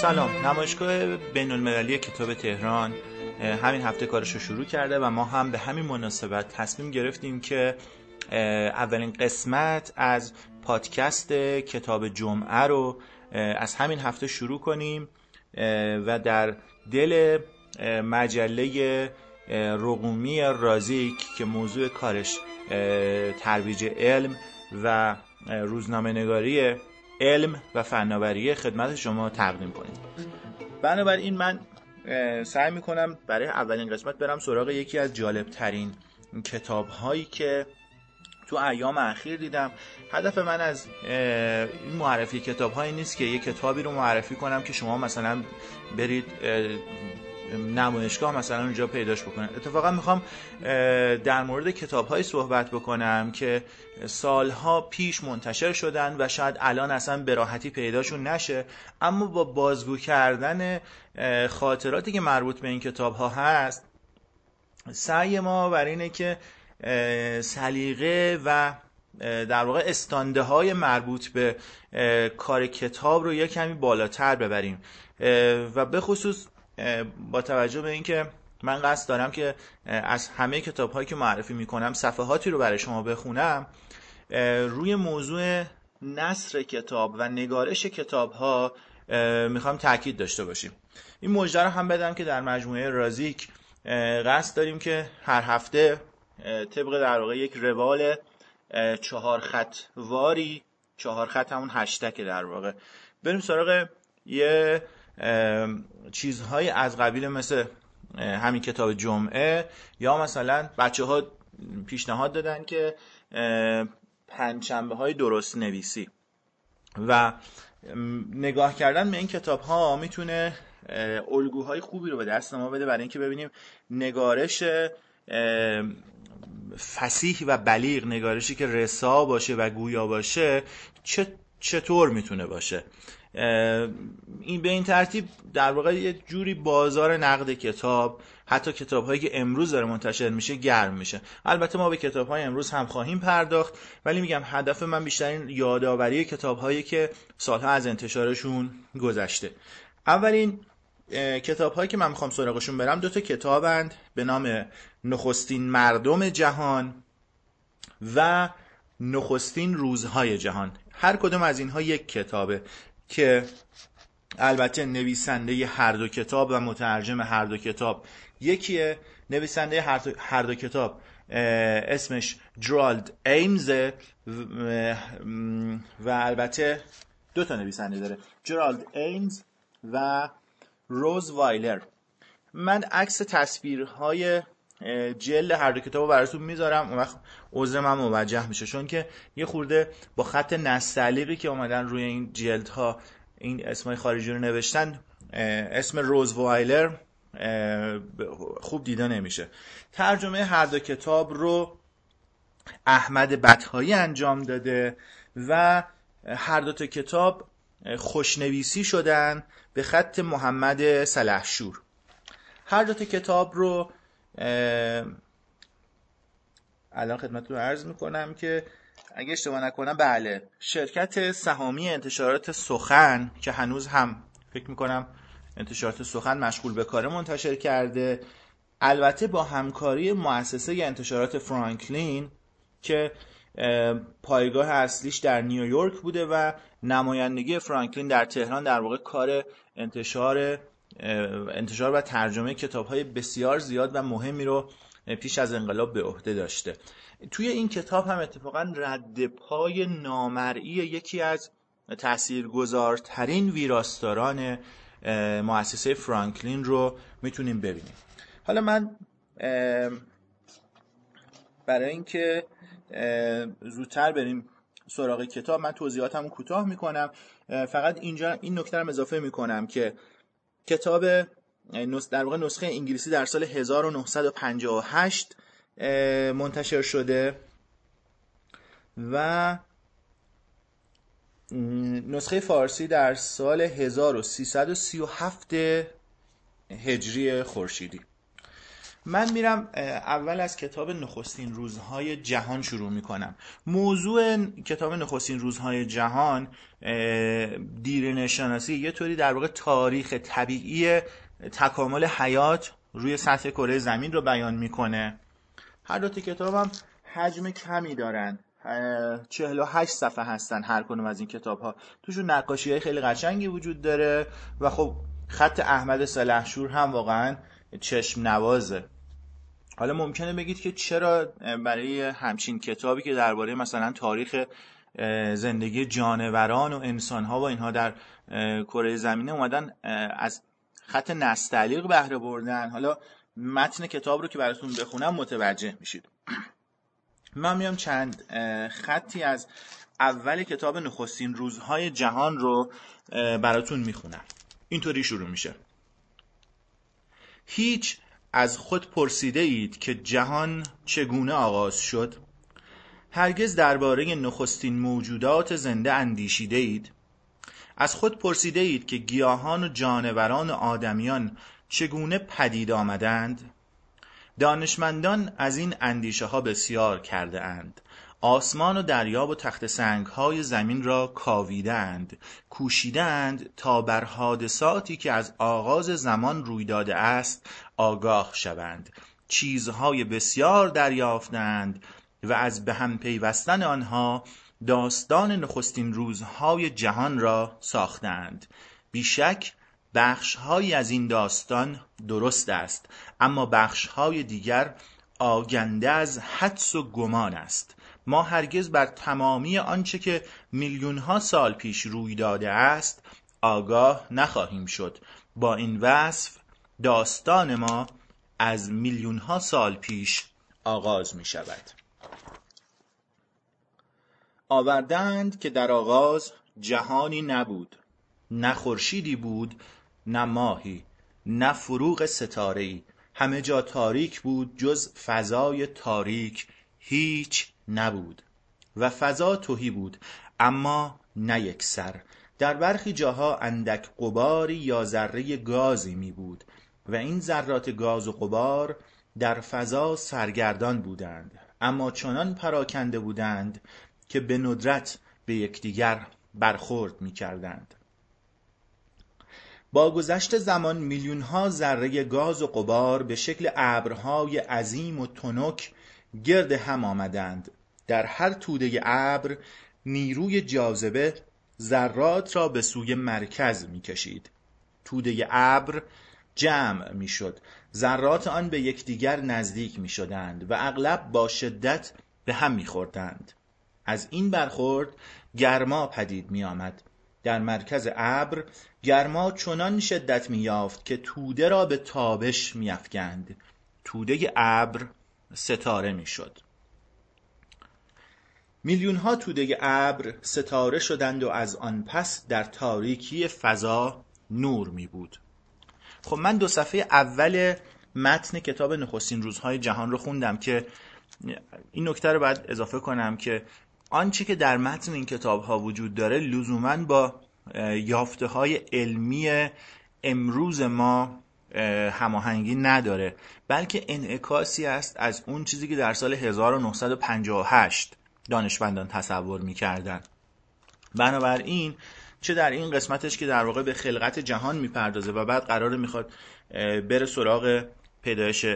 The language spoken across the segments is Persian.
سلام. نمایشگاه بین المللی کتاب تهران همین هفته کارش رو شروع کرده و ما هم به همین مناسبت تصمیم گرفتیم که اولین قسمت از پادکست کتاب جمعه رو از همین هفته شروع کنیم و در دل مجله رقومی رازیک که موضوع کارش ترویج علم و روزنامه نگاری علم و فناوری خدمت شما تقدیم کنیم. بنابراین من سعی می‌کنم برای اولین قسمت برم سراغ یکی از جالب ترین کتاب هایی که تو ایام اخیر دیدم. هدف من از این معرفی کتاب هایی نیست که یه کتابی رو معرفی کنم که شما مثلا برید نمایشگاه مثلا اونجا پیداش بکنن. اتفاقا می‌خوام در مورد کتاب های صحبت بکنم که سالها پیش منتشر شدن و شاید الان اصلا به راحتی پیداشون نشه اما با بازگو کردن خاطراتی که مربوط به این کتاب ها هست سعی ما بر اینه که سلیقه و در واقع استانده های مربوط به کار کتاب رو یک کمی بالاتر ببریم. و به خصوص با توجه به اینکه من قصد دارم که از همه کتاب هایی که معرفی می‌کنم صفحاتی رو برای شما بخونم روی موضوع نصر کتاب و نگارش کتاب ها می‌خوام تاکید داشته باشیم. این مجده رو هم بدم که در مجموعه رازیک قصد داریم که هر هفته طبق در واقع یک روال چهار خط واری چهار خط همون هشتک در واقع. بریم سراغ یه چیزهایی از قبیل مثل همین کتاب جمعه یا مثلا بچه ها پیشنهاد دادن که پنجشنبه های درست نویسی. و نگاه کردن به این کتاب ها می‌تونه الگوهای خوبی رو به دست ما بده برای اینکه ببینیم نگارش فسیح و بلیغ نگارشی که رسا باشه و گویا باشه چطور می‌تونه باشه. این به این ترتیب در واقع یه جوری بازار نقد کتاب حتی کتاب هایی که امروز داره منتشر میشه گرم میشه. البته ما به کتاب های امروز هم خواهیم پرداخت ولی میگم هدف من بیشتر این یادآوری کتاب هایی که سالها از انتشارشون گذشته. اولین کتاب هایی که من می‌خوام سراغشون برم دو تا کتابند به نام نخستین مردم جهان و نخستین روزهای جهان. هر کدوم از اینها یک کتابه. که البته نویسنده هر دو کتاب و مترجم هر دو کتاب یکیه. نویسنده هر دو کتاب اسمش جرالد ایمز و البته دو تا نویسنده داره. جرالد ایمز و روز وایلر من عکس تصویرهای جلد هر دو کتاب رو براتون می‌ذارم. اون وقت عذر من موجه میشه. چون که یه خورده با خط نستعلیقی که اومدن روی این جلدها این اسمای خارجی رو نوشتن اسم روز وایلر خوب دیده نمیشه. ترجمه هر دو کتاب رو احمد بطهایی انجام داده و هر دو تا کتاب خوشنویسی شدن به خط محمد سلحشور هر دو تا کتاب رو الان خدمتتون عرض می‌کنم که اگه اشتباه نکنم بله. شرکت سهامی انتشارات سخن که هنوز هم فکر می‌کنم انتشارات سخن مشغول به کار منتشر کرده البته با همکاری مؤسسه انتشارات فرانکلین که پایگاه اصلیش در نیویورک بوده و نمایندگی فرانکلین در تهران در واقع کار انتشار انتشار و ترجمه کتاب های بسیار زیاد و مهمی رو پیش از انقلاب به عهده داشته. توی این کتاب هم اتفاقا رد پای نامرئی یکی از تاثیرگذارترین ویراستاران مؤسسه فرانکلین رو می‌تونیم ببینیم. حالا من برای اینکه زودتر بریم سراغ کتاب من توضیحاتم کوتاه می‌کنم. فقط اینجا این نکته رو اضافه می‌کنم که کتاب در واقع نسخه انگلیسی در سال 1958 منتشر شده. و نسخه فارسی در سال 1337 هجری خورشیدی. من میرم اول از کتاب نخستین روزهای جهان شروع می‌کنم. موضوع کتاب نخستین روزهای جهان دیرینه شناسی یه طوری در واقع تاریخ طبیعی تکامل حیات روی سطح کره زمین رو بیان می‌کنه. هر دو کتابم حجم کمی دارن. 48 صفحه هستن هر کنم از این کتاب ها توشون نقاشی های خیلی قشنگی وجود داره و خب خط احمد سلحشور هم واقعا چشم نوازه حالا ممکنه بگید که چرا برای همچین کتابی که درباره مثلا تاریخ زندگی جانوران و انسانها و اینها در کره زمینه اومدن از خط نستعلیق بهره بردن. حالا متن کتاب رو که براتون بخونم متوجه میشید. من میام چند خطی از اول کتاب نخستین روزهای جهان رو براتون می‌خونم. اینطوری شروع میشه. هیچ از خود پرسیده اید که جهان چگونه آغاز شد؟ هرگز درباره نخستین موجودات زنده اندیشیده اید؟ از خود پرسیده اید که گیاهان و جانوران و آدمیان چگونه پدید آمدند؟ دانشمندان از این اندیشه ها بسیار کرده اند. آسمان و دریا و تخت سنگ های زمین را کاویدند کوشیدند تا بر حادثاتی که از آغاز زمان روی داده است آگاه شوند. چیزهای بسیار دریافتند و از به هم پیوستن آنها داستان نخستین روزهای جهان را ساختند. بیشک بخشهایی از این داستان درست است اما بخشهای دیگر آگنده از حدس و گمان است. ما هرگز بر تمامی آنچه که میلیون ها سال پیش روی داده است آگاه نخواهیم شد. با این وصف داستان ما از میلیون ها سال پیش آغاز می شود. آوردند که در آغاز جهانی نبود. نه خورشیدی بود نه ماهی نه فروغ ستاره ای همه جا تاریک بود جز فضای تاریک. هیچ نبود و فضا توهی بود اما نه یک سر در برخی جاها اندک قباری یا ذره گازی می بود و این ذرات گاز و قبار در فضا سرگردان بودند اما چنان پراکنده بودند که به ندرت به یکدیگر برخورد می کردند. با گذشت زمان میلیون ها ذره گاز و قبار به شکل ابرهای عظیم و تنک گرد هم آمدند در هر توده ابر نیروی جاذبه ذرات را به سوی مرکز می‌کشید توده ابر جمع می‌شد ذرات آن به یکدیگر نزدیک می‌شدند و اغلب با شدت به هم میخوردند از این برخورد گرما پدید می آمد. در مرکز ابر گرما چنان شدت می یافت که توده را به تابش می افگند. توده ابر ستاره می میلیون ها توده ابر ستاره شدند و از آن پس در تاریکی فضا نور می بود. خب من دو صفحه اول متن کتاب نخستین روزهای جهان رو خوندم که این نکته رو باید اضافه کنم که آنچه که در متن این کتاب ها وجود داره لزوما با یافته های علمی امروز ما هماهنگی نداره بلکه انعکاسی است از اون چیزی که در سال 1958 دانشمندان تصور می‌کردن بنابراین چه در این قسمتش که در واقع به خلقت جهان می‌پردازه و بعد قرار می‌خواد بره سراغ پیدایش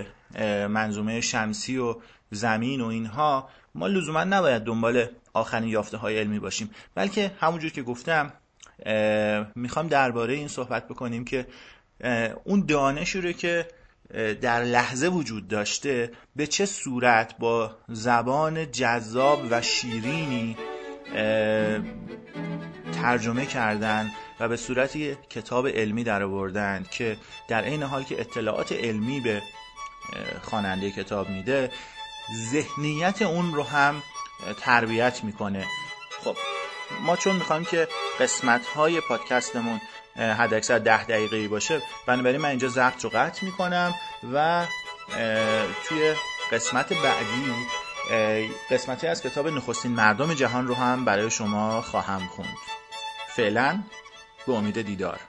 منظومه شمسی و زمین و اینها ما لزوما نباید دنبال آخرین یافته های علمی باشیم. بلکه همونجور که گفتم می‌خوام درباره این صحبت بکنیم که اون دانشی رو که در لحظه وجود داشته به چه صورت با زبان جذاب و شیرینی ترجمه کردن و به صورتی کتاب علمی در آوردن که در این حال که اطلاعات علمی به خواننده کتاب میده ذهنیت اون رو هم تربیت می‌کنه. خب ما چون می‌خوایم که قسمت های پادکستمون حد اکثر ده دقیقه باشه بنابراین من اینجا زخت رو قطع می‌کنم و توی قسمت بعدی قسمتی از کتاب نخستین مردم جهان رو هم برای شما خواهم خوند. فعلا به امید دیدار.